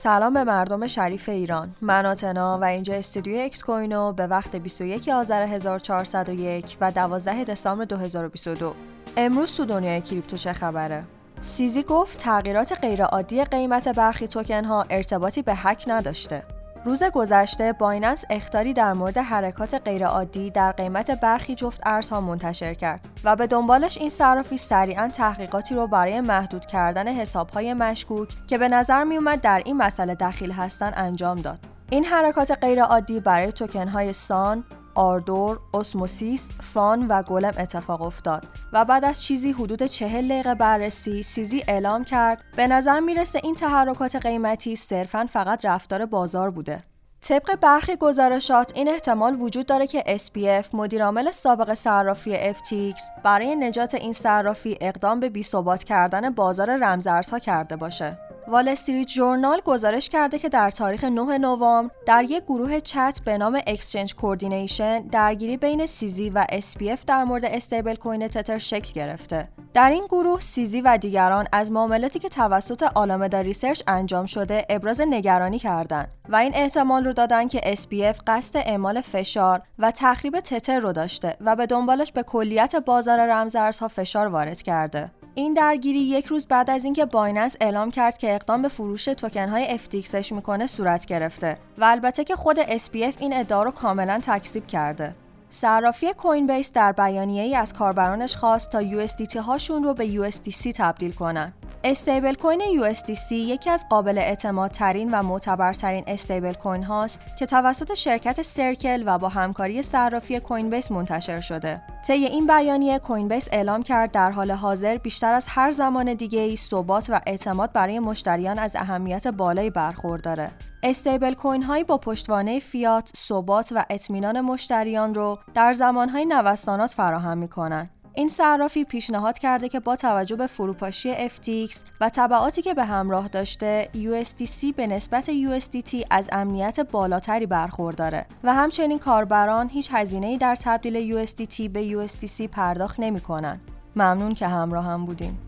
سلام به مردم شریف ایران. من آتنا و اینجا استودیو اکس کوینو به وقت 21 آذر 1401 و 12 دسامبر 2022 امروز تو دنیای کریپتو چه خبره؟ CZ گفت تغییرات غیرعادی قیمت برخی توکن ها ارتباطی به هک نداشته. روز گذشته بایننس اخطاری در مورد حرکات غیرعادی در قیمت برخی جفت ارزها منتشر کرد و به دنبالش این صرافی سریعا تحقیقاتی رو برای محدود کردن حسابهای مشکوک که به نظر می اومد در این مسئله دخیل هستند انجام داد. این حرکات غیرعادی برای توکنهای سان، آردور، اسموسیس، فان و گلم اتفاق افتاد و بعد از چیزی حدود چهل دقیقه بررسی سیزی اعلام کرد به نظر می‌رسه این تحرکات قیمتی صرفا فقط رفتار بازار بوده. طبق برخی گزارشات این احتمال وجود داره که SPF مدیرعامل سابق صرافی FTX برای نجات این صرافی اقدام به بی‌ثبات کردن بازار رمزارزها کرده باشه. وال استریت جورنال گزارش کرده که در تاریخ 9 نوامبر در یک گروه چت به نام Exchange Coordination درگیری بین CZ و SBF در مورد استیبل کوین تتر شکل گرفته. در این گروه CZ و دیگران از معاملاتی که توسط آلامدا ریسرچ انجام شده ابراز نگرانی کردند و این احتمال رو دادن که SBF قصد اعمال فشار و تخریب تتر رو داشته و به دنبالش به کلیت بازار رمزارزها فشار وارد کرده. این درگیری یک روز بعد از اینکه بایننس اعلام کرد که اقدام به فروش توکن های FTXش می‌کنه صورت گرفته و البته که خود SBF این ادعا رو کاملا تکذیب کرده. صرافی کوین بیس در بیانیه ای از کاربرانش خواست تا USDT هاشون رو به USDC تبدیل کنن. استیبل کوین USDC یکی از قابل اعتمادترین و معتبرترین استیبل کوین هاست که توسط شرکت سرکل و با همکاری صرافی کوین بیس منتشر شده. طی این بیانیه کوین بیس اعلام کرد در حال حاضر بیشتر از هر زمان دیگه ای ثبات و اعتماد برای مشتریان از اهمیت بالایی برخورداره. استیبل کوین هایی با پشتوانه فیات، ثبات و اطمینان مشتریان رو در زمانهای نوسانات فراهم می‌کنن. این صرافی پیشنهاد کرده که با توجه به فروپاشی FTX و طبعاتی که به همراه داشته USDC به نسبت USDT از امنیت بالاتری برخورداره و همچنین کاربران هیچ هزینه‌ای در تبدیل USDT به USDC پرداخت نمی‌کنن. ممنون که همراه هم بودین.